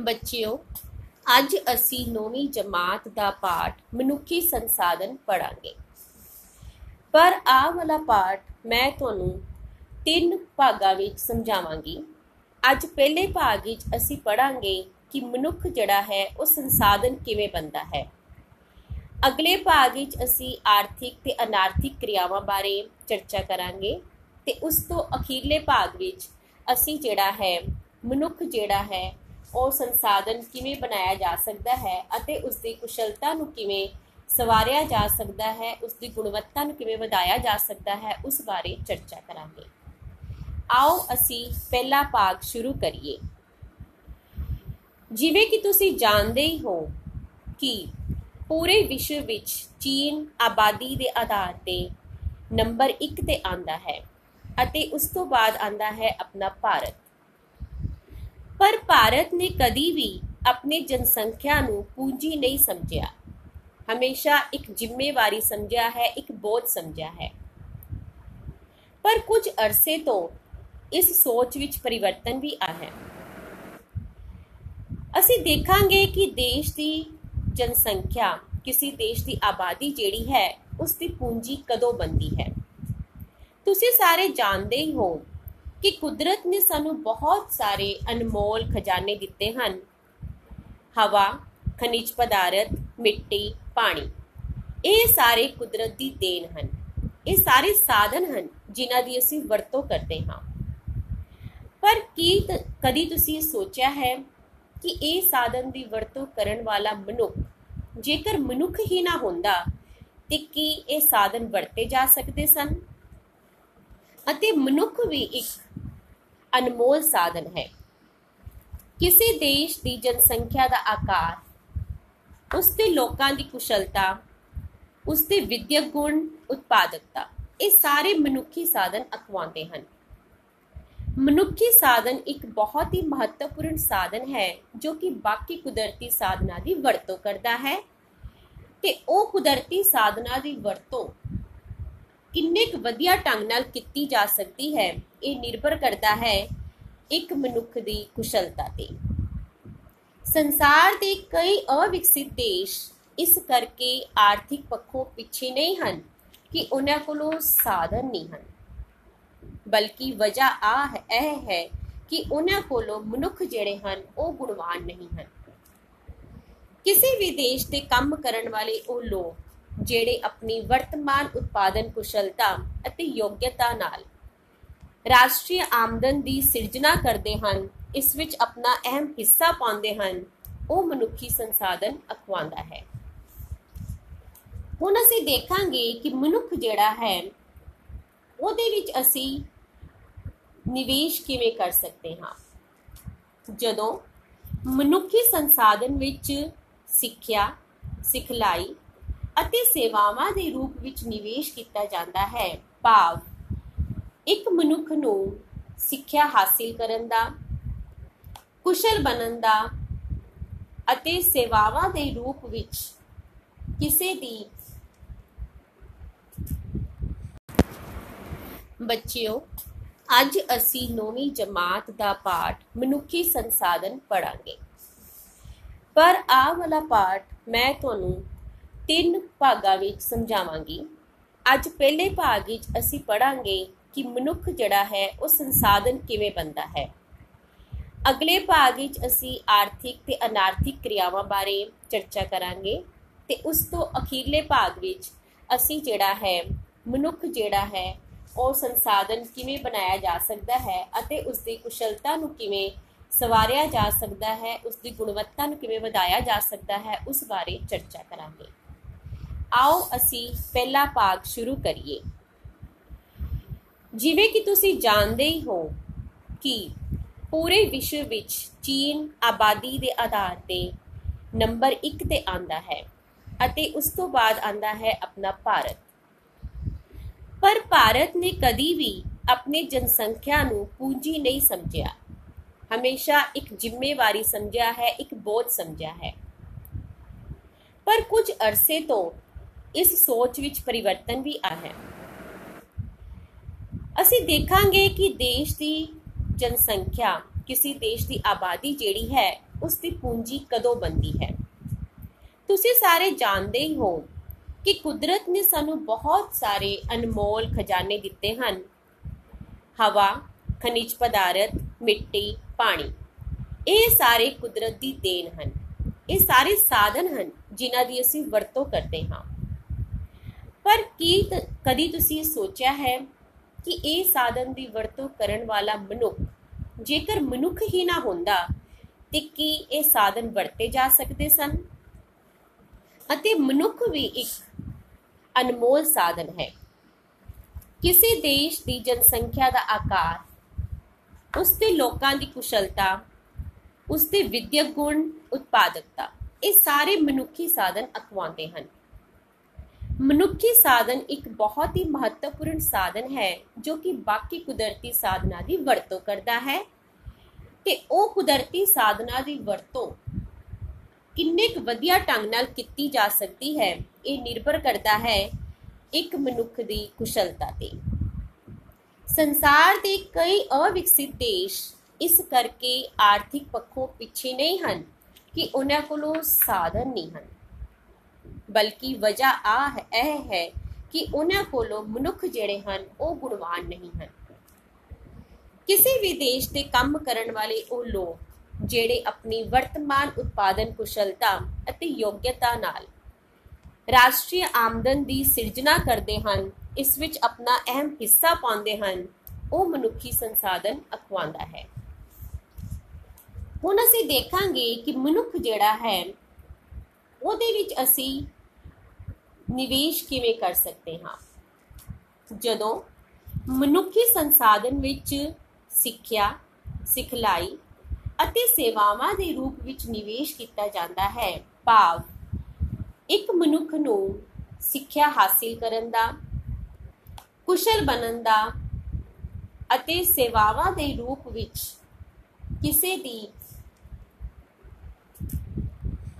ਬੱਚਿਓ, ਅੱਜ ਅਸੀਂ ਨੌਵੀਂ ਜਮਾਤ ਦਾ ਪਾਠ ਮਨੁੱਖੀ ਸੰਸਾਧਨ ਪੜਾਂਗੇ ਪਰ ਆਹ ਵਾਲਾ ਪਾਠ ਮੈਂ ਤੁਹਾਨੂੰ ਤਿੰਨ ਭਾਗਾਂ ਵਿੱਚ ਸਮਝਾਵਾਂਗੀ। ਅੱਜ ਪਹਿਲੇ ਭਾਗ ਵਿੱਚ ਅਸੀਂ ਪੜਾਂਗੇ ਕਿ ਮਨੁੱਖ ਜਿਹੜਾ ਹੈ, ਉਹ ਸੰਸਾਧਨ ਕਿਵੇਂ ਬਣਦਾ ਹੈ। ਅਗਲੇ ਭਾਗ ਵਿੱਚ ਅਸੀਂ ਆਰਥਿਕ ਤੇ ਅਨਾਰਥਿਕ ਕਿਰਿਆਵਾਂ ਬਾਰੇ ਚਰਚਾ ਕਰਾਂਗੇ ਤੇ ਉਸ ਤੋਂ ਅਖੀਰਲੇ ਭਾਗ ਵਿੱਚ ਅਸੀਂ ਜਿਹੜਾ ਹੈ, ਮਨੁੱਖ ਜਿਹੜਾ ਹੈ ਉਹ ਸੰਸਾਧਨ ਕਿਵੇਂ ਬਣਾਇਆ ਜਾ ਸਕਦਾ ਹੈ ਅਤੇ ਉਸ ਦੀ ਕੁਸ਼ਲਤਾ ਨੂੰ ਕਿਵੇਂ ਸਵਾਰਿਆ ਜਾ ਸਕਦਾ ਹੈ ਉਸ ਦੀ ਗੁਣਵੱਤਾ ਨੂੰ ਕਿਵੇਂ ਵਧਾਇਆ ਜਾ ਸਕਦਾ ਹੈ, ਉਸ ਬਾਰੇ ਚਰਚਾ ਕਰਾਂਗੇ। ਆਓ ਅਸੀਂ ਪਹਿਲਾ ਭਾਗ ਸ਼ੁਰੂ ਕਰੀਏ। ਜਿਵੇਂ ਕਿ ਤੁਸੀਂ ਜਾਣਦੇ ਹੀ ਹੋ ਕਿ ਪੂਰੇ ਵਿਸ਼ਵ ਵਿੱਚ ਚੀਨ ਆਬਾਦੀ ਦੇ ਆਧਾਰ ਤੇ ਨੰਬਰ 1 ਤੇ ਆਂਦਾ ਹੈ ਅਤੇ ਉਸ ਤੋਂ ਬਾਅਦ ਆਂਦਾ ਹੈ ਆਪਣਾ ਭਾਰਤ। ਪਰ ਭਾਰਤ ਨੇ ਕਦੀ ਵੀ ਆਪਣੀ ਜਨਸੰਖਿਆ ਨੂੰ ਪੂੰਜੀ ਨਹੀਂ ਸਮਝਿਆ। ਹਮੇਸ਼ਾ ਇੱਕ ਜ਼ਿੰਮੇਵਾਰੀ ਸਮਝਿਆ ਹੈ, ਇੱਕ ਬੋਝ ਸਮਝਿਆ ਹੈ। ਪਰ ਕੁਝ ਅਰਸੇ ਤੋਂ ਇਸ ਸੋਚ ਵਿੱਚ ਪਰਿਵਰਤਨ ਵੀ ਆ ਹੈ। ਅਸੀਂ ਦੇਖਾਂਗੇ ਕਿ ਦੇਸ਼ ਦੀ ਜਨਸੰਖਿਆ, ਕਿਸੇ ਦੇਸ਼ ਦੀ ਆਬਾਦੀ ਜਿਹੜੀ ਹੈ, ਉਸ ਦੀ ਪੂੰਜੀ ਕਦੋਂ ਬੰਦੀ ਹੈ। ਤੁਸੀਂ ਸਾਰੇ ਜਾਣਦੇ ਹੀ ਹੋ ਕਿ ਕੁਦਰਤ ਨੇ ਸਾਨੂੰ ਬਹੁਤ ਸਾਰੇ ਅਨਮੋਲ ਖਜ਼ਾਨੇ ਦਿੱਤੇ ਹਨ। ਹਵਾ, ਖਣਿਜ ਪਦਾਰਥ, ਮਿੱਟੀ, ਪਾਣੀ। ਇਹ ਸਾਰੇ ਕੁਦਰਤ ਦੀ ਦੇਣ ਹਨ। ਇਹ ਸਾਰੇ ਸਾਧਨ ਹਨ ਜਿਨ੍ਹਾਂ ਦੀ ਅਸੀਂ ਵਰਤੋਂ ਕਰਦੇ ਹਾਂ। ਪਰ ਕੀ ਕਦੀ ਤੁਸੀਂ ਸੋਚਿਆ ਹੈ ਕਿ ਇਹ ਸਾਧਨ ਦੀ ਵਰਤੋਂ ਕਰਨ ਵਾਲਾ ਮਨੁੱਖ ਜੇਕਰ ਮਨੁੱਖ ਹੀ ਨਾ ਹੁੰਦਾ, ਤੇ ਕੀ ਇਹ ਸਾਧਨ ਵਰਤੇ ਜਾ ਸਕਦੇ ਸਨ? ਅਤੇ ਮਨੁੱਖ ਵੀ ਇੱਕ ਅਨਮੋਲ ਸਾਧਨ ਹੈ। ਕਿਸੇ ਦੇਸ਼ ਦੀ ਜਨਸੰਖਿਆ ਦਾ ਆਕਾਰ, ਉਸ ਦੇ ਲੋਕਾਂ ਦੀ ਕੁਸ਼ਲਤਾ, ਉਸ ਦੇ ਵਿਦਿਅਕ ਗੁਣ, ਉਤਪਾਦਕਤਾ, ਇਹ ਸਾਰੇ ਮਨੁੱਖੀ ਸਾਧਨ ਅਖਵਾਉਂਦੇ ਹਨ। ਮਨੁੱਖੀ ਸਾਧਨ ਇੱਕ ਬਹੁਤ ਹੀ ਮਹੱਤਵਪੂਰਨ ਸਾਧਨ ਹੈ, ਜੋ ਕਿ ਬਾਕੀ ਕੁਦਰਤੀ ਸਾਧਨਾਂ ਦੀ ਵਰਤੋਂ ਕਰਦਾ ਹੈ। ਤੇ ਉਹ ਕੁਦਰਤੀ ਸਾਧਨਾਂ ਦੀ ਵਰਤੋਂ ਕਿੰਨੇ ਕੁ ਵਧੀਆ ਢੰਗ ਨਾਲ ਕੀਤੀ ਜਾ ਸਕਦੀ ਹੈ, ਇਹ ਨਿਰਭਰ ਕਰਦਾ ਹੈ ਇੱਕ ਮਨੁੱਖ ਦੀ ਕੁਸ਼ਲਤਾ ਤੇ। ਸੰਸਾਰ ਦੇ ਕਈ ਅਵਿਕਸਿਤ ਦੇਸ਼ ਇਸ ਕਰਕੇ ਆਰਥਿਕ ਪੱਖੋਂ ਪਿੱਛੇ ਨਹੀਂ ਹਨ ਕਿ ਉਹਨਾਂ ਕੋਲੋਂ ਸਾਧਨ ਨਹੀਂ ਹਨ। ਬਲਕਿ ਵਜ੍ਹਾ ਆ ਹੈ, ਇਹ ਹੈ ਕਿ ਉਹਨਾਂ ਕੋਲੋਂ ਮਨੁੱਖ ਜਿਹੜੇ ਹਨ, ਉਹ ਗੁਣਵਾਨ ਨਹੀਂ ਹਨ। ਕਿਸੇ ਵੀ ਦੇਸ਼ ਤੇ ਕੰਮ ਕਰਨ ਵਾਲੇ ਉਹ ਲੋਕ ਜਿਹੜੇ ਆਪਣੀ ਵਰਤਮਾਨ ਉਤਪਾਦਨ ਕੁਸ਼ਲਤਾ ਅਤੇ ਯੋਗਤਾ ਨਾਲ ਰਾਸ਼ਟਰੀ ਆਮਦਨ ਦੀ ਸਿਰਜਣਾ ਕਰਦੇ ਹਨ, ਇਸ ਵਿੱਚ ਆਪਣਾ ਅਹਿਮ ਹਿੱਸਾ ਪਾਉਂਦੇ ਹਨ, ਉਹ ਮਨੁੱਖੀ ਸੰਸਾਧਨ ਅਖਵਾਉਂਦਾ ਹੈ। ਹੁਣ ਅਸੀਂ ਦੇਖਾਂਗੇ ਕਿ ਮਨੁੱਖ ਜਿਹੜਾ ਹੈ, ਉਹਦੇ ਵਿੱਚ ਅਸੀਂ ਨਿਵੇਸ਼ ਕਿਵੇਂ ਕਰ ਸਕਦੇ ਹਾਂ। ਜਦੋਂ ਮਨੁੱਖੀ ਸੰਸਾਧਨ ਵਿੱਚ ਸਿੱਖਿਆ, ਸਿਖਲਾਈ ਅਤੇ ਸੇਵਾਵਾਂ ਦੇ ਰੂਪ ਵਿੱਚ ਨਿਵੇਸ਼ ਕੀਤਾ ਜਾਂਦਾ ਹੈ। ਭਾਵ, ਇੱਕ ਮਨੁੱਖ ਨੂੰ ਸਿੱਖਿਆ ਹਾਸਿਲ ਕਰਨ ਦਾ, ਕੁਸ਼ਲ ਬਣਨ ਦਾ ਅਤੇ ਸੇਵਾਵਾਂ ਦੇ ਰੂਪ ਵਿੱਚ ਕਿਸੇ ਦੀ ਬੱਚਿਓ, ਅੱਜ ਅਸੀਂ ਨੌਵੀਂ ਜਮਾਤ ਦਾ ਪਾਠ ਮਨੁੱਖੀ ਸੰਸਾਧਨ ਪੜਾਂਗੇ ਪਰ ਆਹ ਵਾਲਾ ਪਾਠ ਮੈਂ ਤੁਹਾਨੂੰ ਤਿੰਨ ਭਾਗਾਂ ਵਿੱਚ ਸਮਝਾਵਾਂਗੀ। ਅੱਜ ਪਹਿਲੇ ਭਾਗ ਵਿੱਚ ਅਸੀਂ ਪੜਾਂਗੇ ਕਿ ਮਨੁੱਖ ਜਿਹੜਾ ਹੈ, ਉਹ ਸੰਸਾਧਨ ਕਿਵੇਂ ਬਣਦਾ ਹੈ। ਅਗਲੇ ਭਾਗ ਵਿੱਚ ਅਸੀਂ ਆਰਥਿਕ ਤੇ ਅਨਾਰਥਿਕ ਕਿਰਿਆਵਾਂ ਬਾਰੇ ਚਰਚਾ ਕਰਾਂਗੇ ਤੇ ਉਸ ਤੋਂ ਅਖੀਰਲੇ ਭਾਗ ਵਿੱਚ ਅਸੀਂ ਜਿਹੜਾ ਹੈ, ਮਨੁੱਖ ਜਿਹੜਾ ਹੈ, ਉਹ ਸੰਸਾਧਨ ਕਿਵੇਂ ਬਣਾਇਆ ਜਾ ਸਕਦਾ ਹੈ ਅਤੇ ਉਸ ਦੀ ਕੁਸ਼ਲਤਾ ਨੂੰ ਕਿਵੇਂ ਸਵਾਰਿਆ ਜਾ ਸਕਦਾ ਹੈ, ਉਸ ਦੀ ਗੁਣਵੱਤਾ ਨੂੰ ਕਿਵੇਂ ਵਧਾਇਆ ਜਾ ਸਕਦਾ ਹੈ, ਉਸ ਬਾਰੇ ਚਰਚਾ ਕਰਾਂਗੇ। ਆਓ ਅਸੀਂ ਪਹਿਲਾ ਭਾਗ ਸ਼ੁਰੂ ਕਰੀਏ। ਜਿਵੇਂ ਕਿ ਤੁਸੀਂ ਜਾਣਦੇ ਹੀ ਹੋ ਕਿ ਪੂਰੇ ਵਿਸ਼ਵ ਵਿੱਚ ਚੀਨ ਆਬਾਦੀ ਦੇ ਆਧਾਰ ਤੇ ਨੰਬਰ 1 ਤੇ ਆਂਦਾ ਹੈ ਅਤੇ ਉਸ ਤੋਂ ਬਾਅਦ ਆਂਦਾ ਹੈ ਆਪਣਾ ਭਾਰਤ। ਪਰ ਭਾਰਤ ਨੇ ਕਦੀ ਵੀ ਆਪਣੀ ਜਨਸੰਖਿਆ ਨੂੰ ਪੂੰਜੀ ਨਹੀਂ ਸਮਝਿਆ। ਹਮੇਸ਼ਾ ਇੱਕ ਜ਼ਿੰਮੇਵਾਰੀ ਸਮਝਿਆ ਹੈ, ਇੱਕ ਬੋਝ ਸਮਝਿਆ ਹੈ। ਪਰ ਕੁਝ ਅਰਸੇ ਤੋਂ ਇਸ ਸੋਚ ਵਿੱਚ ਪਰਿਵਰਤਨ ਵੀ ਆ ਹੈ। ਅਸੀਂ ਦੇਖਾਂਗੇ ਕਿ ਦੇਸ਼ ਦੀ ਜਨਸੰਖਿਆ, ਕਿਸੇ ਦੇਸ਼ ਦੀ ਆਬਾਦੀ ਜਿਹੜੀ ਹੈ ਉਸ ਦੀ ਪੂੰਜੀ ਕਦੋਂ ਬੰਦੀ ਹੈ? ਤੁਸੀਂ ਸਾਰੇ ਜਾਣਦੇ ਹੀ ਹੋ ਕਿ ਕੁਦਰਤ ਨੇ ਸਾਨੂੰ ਬਹੁਤ ਸਾਰੇ ਅਨਮੋਲ ਖਜ਼ਾਨੇ ਦਿੱਤੇ ਹਨ। ਹਵਾ, ਖਣਿਜ ਪਦਾਰਥ, ਮਿੱਟੀ, ਪਾਣੀ। ਇਹ ਸਾਰੇ ਕੁਦਰਤ ਦੀ ਦੇਣ ਹਨ। ਇਹ ਸਾਰੇ ਸਾਧਨ ਹਨ ਜਿਨ੍ਹਾਂ ਦੀ ਅਸੀਂ ਵਰਤੋਂ ਕਰਦੇ ਹਾਂ। ਪਰ ਕੀ ਕਦੀ ਤੁਸੀਂ ਸੋਚਿਆ ਹੈ ਕਿ ਇਹ ਸਾਧਨ ਦੀ ਵਰਤੋਂ ਕਰਨ ਵਾਲਾ ਮਨੁੱਖ ਜੇਕਰ ਮਨੁੱਖ ਹੀ ਨਾ ਹੁੰਦਾ, ਤੇ ਕੀ ਇਹ ਸਾਧਨ ਵਰਤੇ ਜਾ ਸਕਦੇ ਸਨ? ਅਤੇ ਮਨੁੱਖ ਵੀ ਇੱਕ ਅਨਮੋਲ ਸਾਧਨ ਹੈ। ਕਿਸੇ ਦੇਸ਼ ਦੀ ਜਨਸੰਖਿਆ ਦਾ ਆਕਾਰ, ਉਸ ਦੇ ਲੋਕਾਂ ਦੀ ਕੁਸ਼ਲਤਾ, ਉਸ ਦੇ ਵਿਦਿਅਕ ਗੁਣ, ਉਤਪਾਦਕਤਾ, ਇਹ ਸਾਰੇ ਮਨੁੱਖੀ ਸਾਧਨ ਅਖਵਾਉਂਦੇ ਹਨ। ਮਨੁੱਖੀ ਸਾਧਨ ਇੱਕ ਬਹੁਤ ਹੀ ਮਹੱਤਵਪੂਰਨ ਸਾਧਨ ਹੈ, ਜੋ ਕਿ ਬਾਕੀ ਕੁਦਰਤੀ ਸਾਧਨਾਂ ਦੀ ਵਰਤੋਂ ਕਰਦਾ ਹੈ। ਤੇ ਉਹ ਕੁਦਰਤੀ ਸਾਧਨਾਂ ਦੀ ਵਰਤੋਂ ਕਿੰਨੇ ਕੁ ਵਧੀਆ ਢੰਗ ਨਾਲ ਕੀਤੀ ਜਾ ਸਕਦੀ ਹੈ, ਇਹ ਨਿਰਭਰ ਕਰਦਾ ਹੈ ਇੱਕ ਮਨੁੱਖ ਦੀ ਕੁਸ਼ਲਤਾ ਤੇ। ਸੰਸਾਰ ਦੇ ਕਈ ਅਵਿਕਸਿਤ ਦੇਸ਼ ਇਸ ਕਰਕੇ ਆਰਥਿਕ ਪੱਖੋਂ ਪਿੱਛੇ ਨਹੀਂ ਹਨ ਕਿ ਉਹਨਾਂ ਕੋਲੋਂ ਸਾਧਨ ਨਹੀਂ ਹਨ। ਬਲਕਿ ਵਜ੍ਹਾ ਆ ਹੈ, ਇਹ ਹੈ ਕਿ ਉਹਨਾਂ ਕੋਲੋਂ ਮਨੁੱਖ ਜਿਹੜੇ ਹਨ, ਉਹ ਗੁਣਵਾਨ ਨਹੀਂ ਹਨ। ਕਿਸੇ ਵੀ ਦੇਸ਼ ਤੇ ਕੰਮ ਕਰਨ ਵਾਲੇ ਉਹ ਲੋਕ, ਜਿਹੜੇ ਆਪਣੀ ਵਰਤਮਾਨ ਉਤਪਾਦਨ ਕੁਸ਼ਲਤਾ ਅਤੇ ਯੋਗਤਾ ਨਾਲ ਰਾਸ਼ਟਰੀ ਆਮਦਨ ਦੀ ਸਿਰਜਣਾ ਕਰਦੇ ਹਨ, ਇਸ ਵਿੱਚ ਆਪਣਾ ਅਹਿਮ ਹਿੱਸਾ ਪਾਉਂਦੇ ਹਨ, ਉਹ ਮਨੁੱਖੀ ਸੰਸਾਧਨ ਅਖਵਾਉਂਦਾ ਹੈ। ਹੁਣ ਅਸੀਂ ਦੇਖਾਂਗੇ ਕਿ ਮਨੁੱਖ ਜਿਹੜਾ ਹੈ, ਉਹਦੇ ਵਿੱਚ ਅਸੀਂ ਨਿਵੇਸ਼ ਕਿਵੇਂ ਕਰ ਸਕਦੇ ਹਾਂ? ਜਦੋਂ ਮਨੁੱਖੀ ਸੰਸਾਧਨ ਵਿੱਚ ਸਿੱਖਿਆ, ਸਿਖਲਾਈ ਅਤੇ ਸੇਵਾਵਾਂ ਦੇ ਰੂਪ ਵਿੱਚ ਨਿਵੇਸ਼ ਕੀਤਾ ਜਾਂਦਾ ਹੈ, ਭਾਵ ਇੱਕ ਮਨੁੱਖ ਨੂੰ ਸਿੱਖਿਆ ਹਾਸਿਲ ਕਰਨ ਦਾ, ਕੁਸ਼ਲ ਬਣਨ ਦਾ ਅਤੇ ਸੇਵਾਵਾਂ ਦੇ ਰੂਪ ਵਿੱਚ ਕਿਸੇ ਦੀ